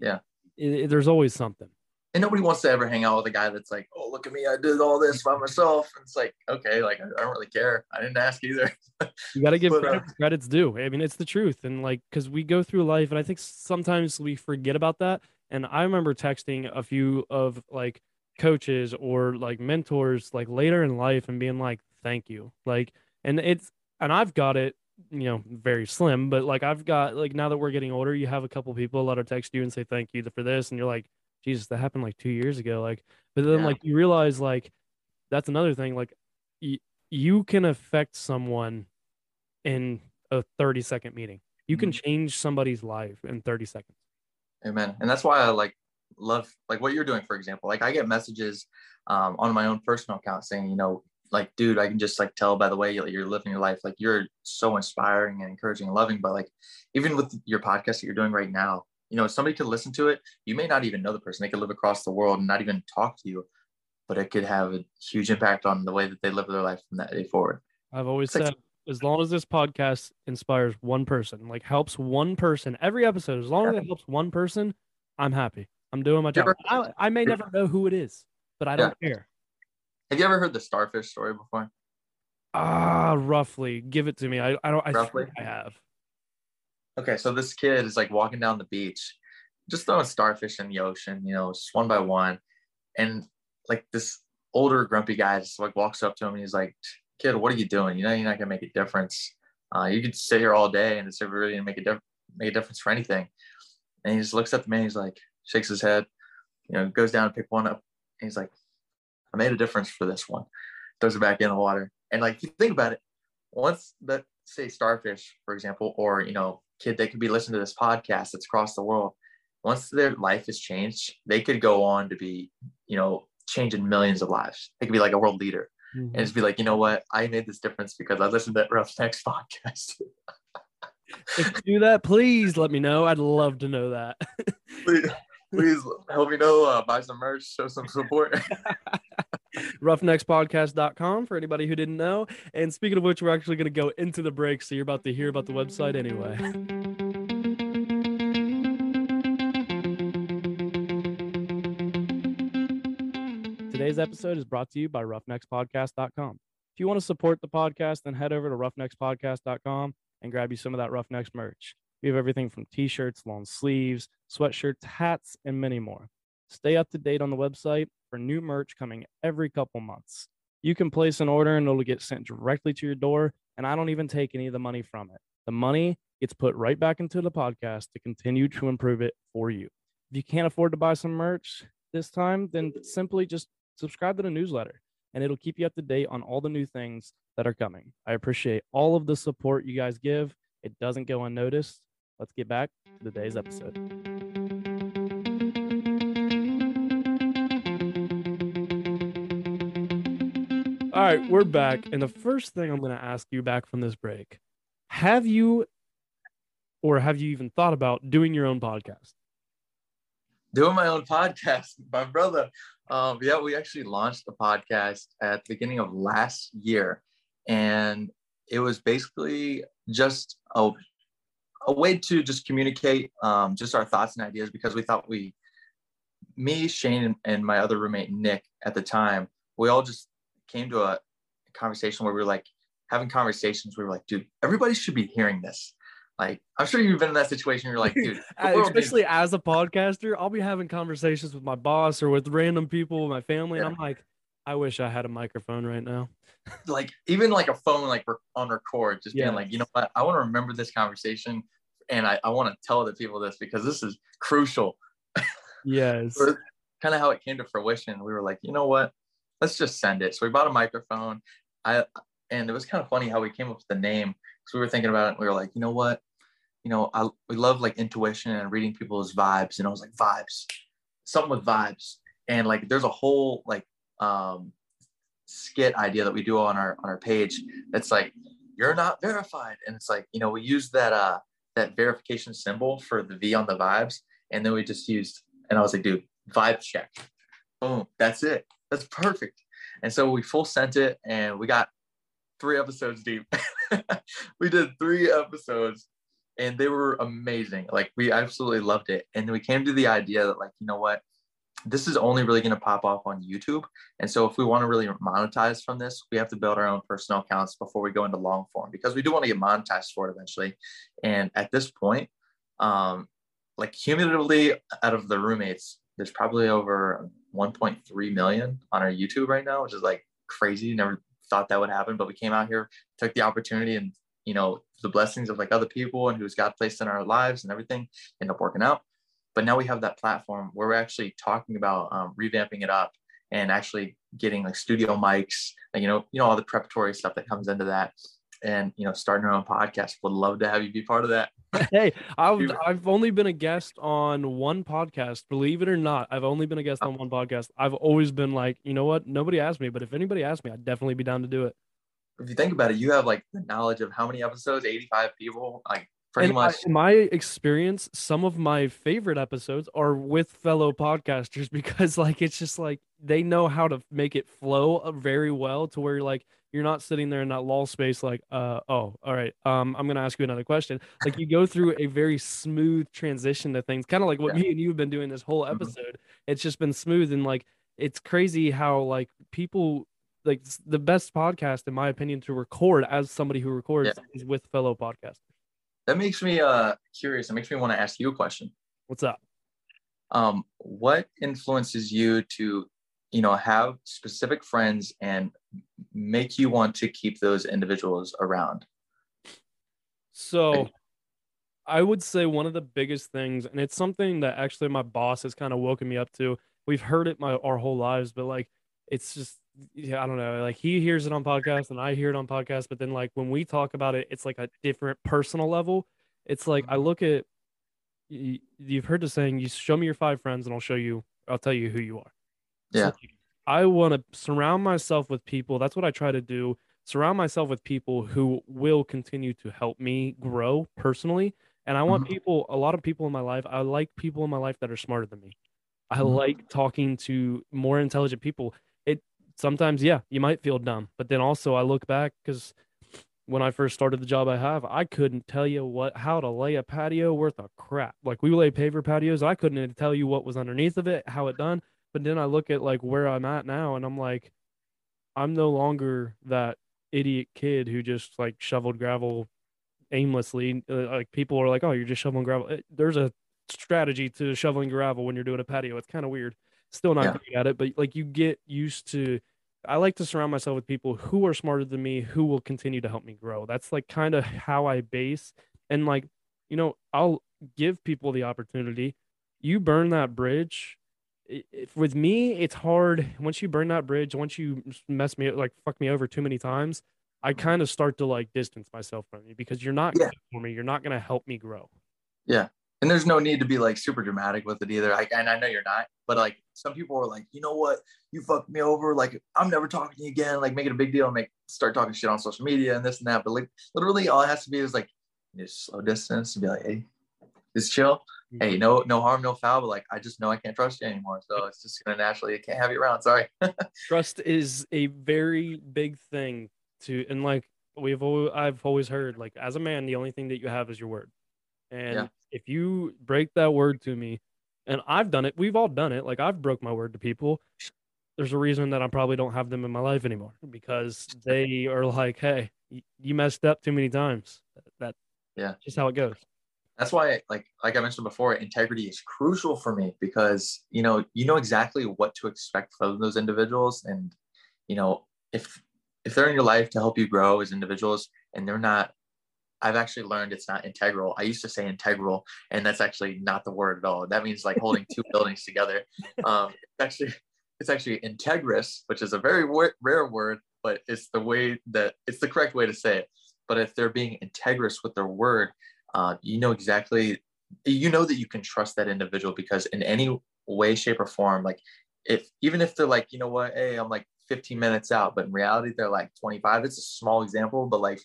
Yeah. it- it- there's always something. And nobody wants to ever hang out with a guy that's like, oh, look at me, I did all this by myself. And it's like, okay, like I don't really care. I didn't ask either. You got to give But, uh, credit where credit's due. I mean, it's the truth. And like, because we go through life, and I think sometimes we forget about that. And I remember texting a few of like coaches or like mentors like later in life and being like, thank you. Like, and it's, and I've got it, you know, very slim, but like I've got, like, now that we're getting older, you have a couple people that'll text you and say thank you for this. And you're like, Jesus, that happened like two years ago. Like, but then Yeah. like you realize like that's another thing. Like, y- you can affect someone in a 30 second meeting. You can change somebody's life in 30 seconds. Amen. And that's why I like love like what you're doing, for example. Like I get messages um, on my own personal account saying, you know, like, dude, I can just like tell by the way you're living your life, like you're so inspiring and encouraging and loving. But like, even with your podcast that you're doing right now, you know, somebody could listen to it. You may not even know the person. They could live across the world and not even talk to you, but it could have a huge impact on the way that they live their life from that day forward. I've always said, as long as this podcast inspires one person, like helps one person every episode, as long as it helps one person, I'm happy. I'm doing my job. I, I may never know who it is, but I don't care. Have you ever heard the starfish story before? Ah, roughly. Give it to me. I, I don't. I I have. Okay, so this kid is like walking down the beach, just throwing starfish in the ocean, you know, just one by one. And like this older grumpy guy just like walks up to him and he's like, Kid, what are you doing? You know, you're not gonna make a difference. Uh, you could sit here all day and it's never really gonna make a make a difference for anything. And he just looks at the man, he's like, shakes his head, you know, goes down and pick one up. And he's like, I made a difference for this one. Throws it back in the water. And like you think about it, once that say starfish, for example, or you know, kid they could be listening to this podcast that's across the world. Once their life is changed, they could go on to be, you know, changing millions of lives. They could be like a world leader. and just be like, you know what, I made this difference because I listened to that Roughnecks podcast. if you do that, please let me know. I'd love to know that. please, please help me know. Uh, buy some merch, show some support. roughneckspodcast.com for anybody who didn't know. And speaking of which, we're actually going to go into the break. So you're about to hear about the website anyway. Today's episode is brought to you by roughneckspodcast.com. If you want to support the podcast, then head over to roughneckspodcast.com and grab you some of that Roughnecks merch. We have everything from t shirts, long sleeves, sweatshirts, hats, and many more. Stay up to date on the website for new merch coming every couple months. You can place an order and it'll get sent directly to your door, and I don't even take any of the money from it. The money gets put right back into the podcast to continue to improve it for you. If you can't afford to buy some merch this time, then simply just subscribe to the newsletter and it'll keep you up to date on all the new things that are coming. I appreciate all of the support you guys give. It doesn't go unnoticed. Let's get back to today's episode. All right, we're back. And the first thing I'm going to ask you back from this break have you or have you even thought about doing your own podcast? Doing my own podcast, my brother. Um, yeah, we actually launched the podcast at the beginning of last year. And it was basically just a, a way to just communicate um, just our thoughts and ideas because we thought we, me, Shane, and my other roommate, Nick, at the time, we all just came to a conversation where we were like having conversations. We were like, dude, everybody should be hearing this. Like, I'm sure you've been in that situation. You're like, dude, especially as a podcaster, I'll be having conversations with my boss or with random people, with my family, yeah. and I'm like, I wish I had a microphone right now. like, even like a phone, like on record, just being like, you know what, I want to remember this conversation, and I, I want to tell the people this because this is crucial. Yes. kind of how it came to fruition. We were like, you know what, let's just send it. So we bought a microphone. I and it was kind of funny how we came up with the name because we were thinking about it. we were like, you know what, you know, I we love like intuition and reading people's vibes. And I was like, vibes, something with vibes. And like, there's a whole like um, skit idea that we do on our on our page. That's like, you're not verified, and it's like, you know, we use that uh that verification symbol for the V on the vibes, and then we just used. And I was like, dude, vibe check. Boom, that's it. That's perfect. And so we full sent it, and we got three episodes deep. we did three episodes and they were amazing. Like we absolutely loved it. And we came to the idea that like, you know what, this is only really going to pop off on YouTube. And so if we want to really monetize from this, we have to build our own personal accounts before we go into long form because we do want to get monetized for it eventually. And at this point, um, like cumulatively out of the roommates, there's probably over 1.3 million on our YouTube right now, which is like crazy. Never thought that would happen, but we came out here, took the opportunity and you know, the blessings of like other people and who's God placed in our lives and everything end up working out. But now we have that platform where we're actually talking about um, revamping it up and actually getting like studio mics and you know, you know, all the preparatory stuff that comes into that. And you know, starting our own podcast. Would love to have you be part of that. hey, I've I've only been a guest on one podcast. Believe it or not, I've only been a guest on one podcast. I've always been like, you know what? Nobody asked me, but if anybody asked me, I'd definitely be down to do it if you think about it, you have like the knowledge of how many episodes, 85 people, like pretty and much. in my experience, some of my favorite episodes are with fellow podcasters because like it's just like they know how to make it flow uh, very well to where you're like you're not sitting there in that lull space like uh oh all right um i'm gonna ask you another question like you go through a very smooth transition to things kind of like what yeah. me and you have been doing this whole mm-hmm. episode mm-hmm. it's just been smooth and like it's crazy how like people like the best podcast in my opinion to record as somebody who records yeah. is with fellow podcasters that makes me uh curious it makes me want to ask you a question what's up um what influences you to you know have specific friends and make you want to keep those individuals around so i would say one of the biggest things and it's something that actually my boss has kind of woken me up to we've heard it my our whole lives but like it's just yeah, I don't know. Like he hears it on podcast and I hear it on podcast, but then like when we talk about it, it's like a different personal level. It's like I mm-hmm. look at you've heard the saying, you show me your five friends and I'll show you, I'll tell you who you are. Yeah. So, like, I want to surround myself with people. That's what I try to do. Surround myself with people who will continue to help me grow personally. And I want Mhm. people, a lot of people in my life, I like people in my life that are smarter than me. I Mhm. like talking to more intelligent people. It sometimes, yeah, you might feel dumb, but then also I look back because when I first started the job I have, I couldn't tell you what how to lay a patio worth of crap. Like we lay paver patios, I couldn't tell you what was underneath of it, how it done. But then I look at like where I'm at now, and I'm like, I'm no longer that idiot kid who just like shoveled gravel aimlessly. Uh, like people are like, "Oh, you're just shoveling gravel." There's a strategy to shoveling gravel when you're doing a patio. It's kind of weird. Still not Yeah. good at it, but like you get used to. I like to surround myself with people who are smarter than me, who will continue to help me grow. That's like kind of how I base and like, you know, I'll give people the opportunity. You burn that bridge. I- If with me, it's hard. Once you burn that bridge, once you mess me like fuck me over too many times, I mm-hmm. kind of start to like distance myself from you because you're not Yeah. for me. You're not gonna help me grow. Yeah. And there's no need to be like super dramatic with it either. I, and I know you're not, but like some people are like, you know what, you fucked me over. Like I'm never talking to you again. Like make it a big deal and make start talking shit on social media and this and that. But like literally, all it has to be is like just slow distance and be like, hey, just chill. Hey, no, no harm, no foul. But like I just know I can't trust you anymore. So it's just gonna naturally, I can't have you around. Sorry. trust is a very big thing to and like we've always, I've always heard like as a man the only thing that you have is your word. And Yeah. if you break that word to me and I've done it, we've all done it. Like I've broke my word to people. There's a reason that I probably don't have them in my life anymore because they are like, "Hey, you messed up too many times." That Yeah. just how it goes. That's why like like i mentioned before integrity is crucial for me because you know you know exactly what to expect from those individuals. And you know if if they're in your life to help you grow as individuals and they're not i've actually learned it's not integral. I used to say integral and that's actually not the word at all. That means like holding two buildings together. Um it's actually it's actually integrous which is a very rare word but it's the way that it's the correct way to say it. But if they're being integrous with their word uh, you know exactly you know that you can trust that individual because in any way shape or form like if even if they're like you know what? Hey i'm like 15 minutes out but in reality they're like 25 it's a small example but like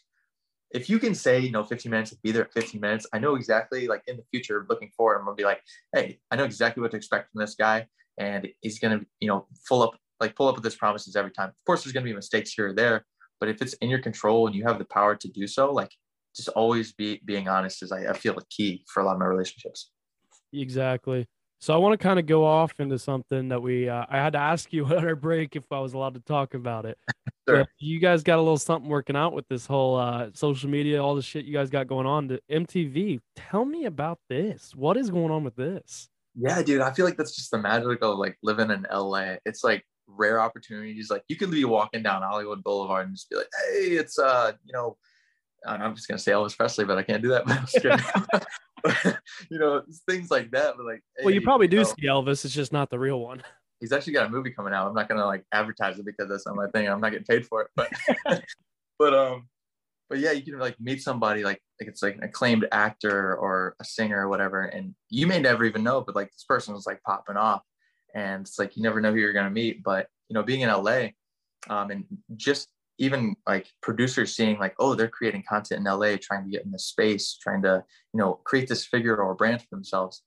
if you can say you know 15 minutes be there at 15 minutes i know exactly like in the future looking forward i'm gonna be like hey i know exactly what to expect from this guy and he's gonna you know full up like pull up with his promises every time. Of course there's gonna be mistakes here or there but if it's in your control and you have the power to do so like just always be being honest is I, I feel a key for a lot of my relationships. Exactly. So I want to kind of go off into something that we uh, I had to ask you at our break if I was allowed to talk about it. Sure. You guys got a little something working out with this whole uh, social media, all the shit you guys got going on. To MTV, tell me about this. What is going on with this? Yeah, dude, I feel like that's just the magic of like living in LA. It's like rare opportunities. Like you could be walking down Hollywood Boulevard and just be like, hey, it's uh, you know, I'm just gonna say Elvis Presley, but I can't do that. But I'm just kidding. you know, things like that. But like, Well, you probably do know, see Elvis. It's just not the real one. he's actually got a movie coming out. I'm not gonna like advertise it because that's not my thing. I'm not getting paid for it. But but um but yeah, you can like meet somebody like like it's like an acclaimed actor or a singer or whatever, and you may never even know, but like this person was like popping off, and it's like you never know who you're gonna meet. But you know, being in LA, um, and just even like producers seeing like, oh, they're creating content in LA, trying to get in this space, trying to you know create this figure or brand for themselves.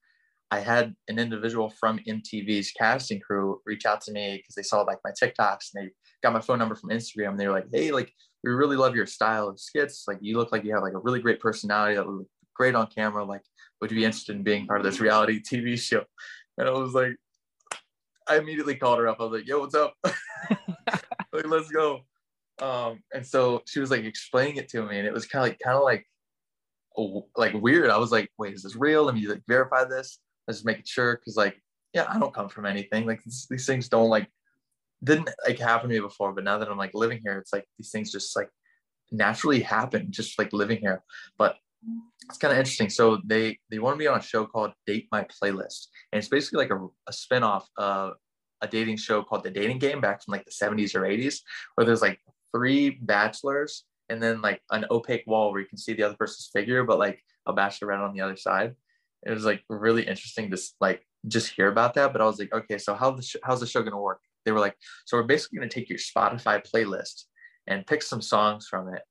I had an individual from MTV's casting crew reach out to me because they saw like my TikToks and they got my phone number from Instagram. and They were like, "Hey, like we really love your style of skits. Like you look like you have like a really great personality that would look great on camera. Like, would you be interested in being part of this reality TV show?" And I was like, I immediately called her up. I was like, "Yo, what's up? like, let's go." Um, and so she was like explaining it to me, and it was kind of like kind of like like weird. I was like, "Wait, is this real? Let me like verify this." Let's just make sure because like yeah, I don't come from anything. Like these, these things don't like didn't like happen to me before, but now that I'm like living here, it's like these things just like naturally happen, just like living here. But it's kind of interesting. So they they want to be on a show called Date My Playlist, and it's basically like a, a spinoff of a dating show called The Dating Game back from like the 70s or 80s, where there's like three bachelors and then like an opaque wall where you can see the other person's figure, but like a bachelorette on the other side. It was like really interesting to like just hear about that. But I was like, okay, so how the sh- how's the show gonna work? they were like, so we're basically to take your Spotify playlist and pick some songs from it,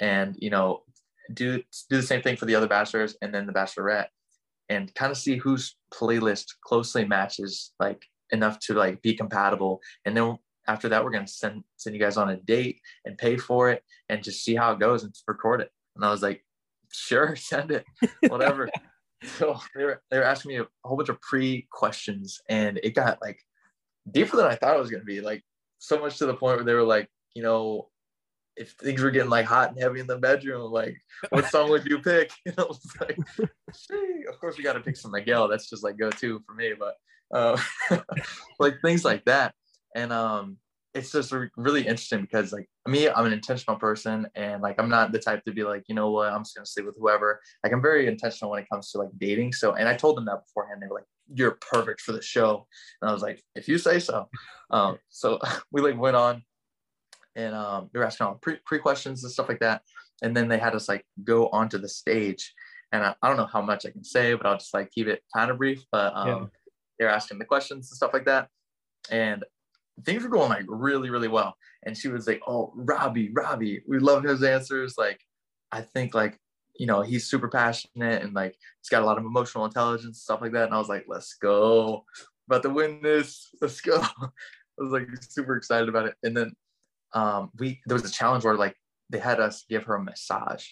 and you know, do do the same thing for the other bachelors and then the bachelorette, and kind of see whose playlist closely matches like enough to like be compatible, and then after that we're going to send send you guys on a date and pay for it and just see how it goes and record it. And I was like, sure, send it, whatever. so they were they were asking me a whole bunch of pre questions, and it got like deeper than I thought it was gonna be. Like so much to the point where they were like, you know, if things were getting like hot and heavy in the bedroom, like what song would you pick? You know, it's like, of course we got to pick some Miguel. That's just like go to for me, but uh, like things like that. And um, it's just really interesting because like me i'm an intentional person and like i'm not the type to be like you know what i'm just gonna sleep with whoever. Like i'm very intentional when it comes to like dating. So and i told them that beforehand. They were like you're perfect for the show. And i was like if you say so. Um so we like went on and um they were asking all pre, pre questions and stuff like that. And then they had us like go onto the stage. And I, I don't know how much i can say but i'll just like keep it kind of brief. But um yeah. they're asking the questions and stuff like that. And things were going like really, really well. And she was like, Oh, Robbie, Robbie, we love his answers. Like, I think like, you know, he's super passionate and like he's got a lot of emotional intelligence, stuff like that. And I was like, let's go. About to win this. Let's go. I was like super excited about it. And then um we there was a challenge where like they had us give her a massage.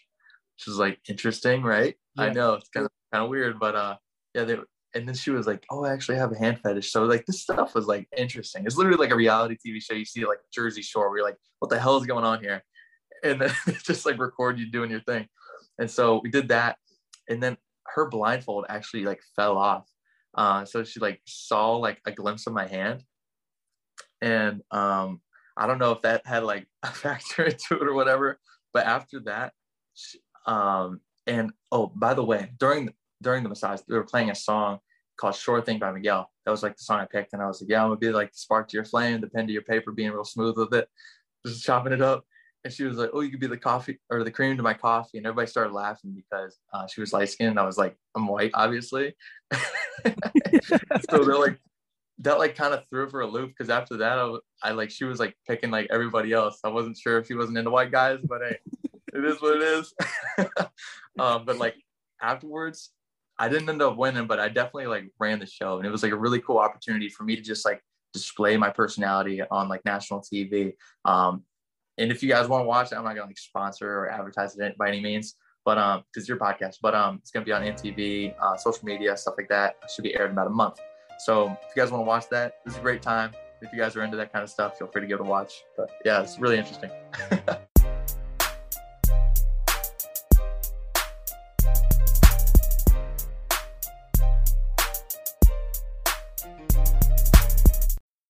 Which was like interesting, right? Yeah. I know it's kind of kind of weird, but uh yeah, they and then she was like, "Oh, I actually have a hand fetish." So like this stuff was like interesting. It's literally like a reality TV show. You see like Jersey Shore, where you're like, "What the hell is going on here?" And then just like record you doing your thing. And so we did that, and then her blindfold actually like fell off. Uh, so she like saw like a glimpse of my hand, and um, I don't know if that had like a factor into it or whatever. But after that, she, um, and oh, by the way, during during the massage, they were playing a song called Sure Thing by Miguel. That was like the song I picked. And I was like, yeah, I'm gonna be like the spark to your flame, the pen to your paper, being real smooth with it, just chopping it up. And she was like, oh, you could be the coffee or the cream to my coffee. And everybody started laughing because uh, she was light skinned. I was like, I'm white, obviously. so they're like, that like kind of threw for a loop because after that, I, I like, she was like picking like everybody else. I wasn't sure if she wasn't into white guys, but hey, it is what it is. um, but like afterwards, I didn't end up winning, but I definitely like ran the show, and it was like a really cool opportunity for me to just like display my personality on like national TV. Um, and if you guys want to watch it, I'm not gonna like sponsor or advertise it by any means, but um, because your podcast, but um, it's gonna be on MTV, uh, social media, stuff like that. It should be aired in about a month. So if you guys want to watch that, this is a great time. If you guys are into that kind of stuff, feel free to give it a watch. But yeah, it's really interesting.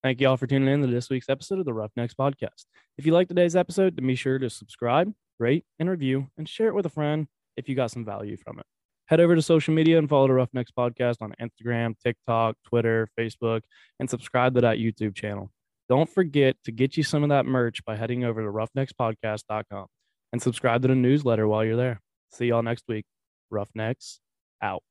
Thank you all for tuning in to this week's episode of the Roughnecks Podcast. If you like today's episode, then be sure to subscribe, rate, and review, and share it with a friend if you got some value from it. Head over to social media and follow the Roughnecks Podcast on Instagram, TikTok, Twitter, Facebook, and subscribe to that YouTube channel. Don't forget to get you some of that merch by heading over to roughneckspodcast.com and subscribe to the newsletter while you're there. See y'all next week. Roughnecks out.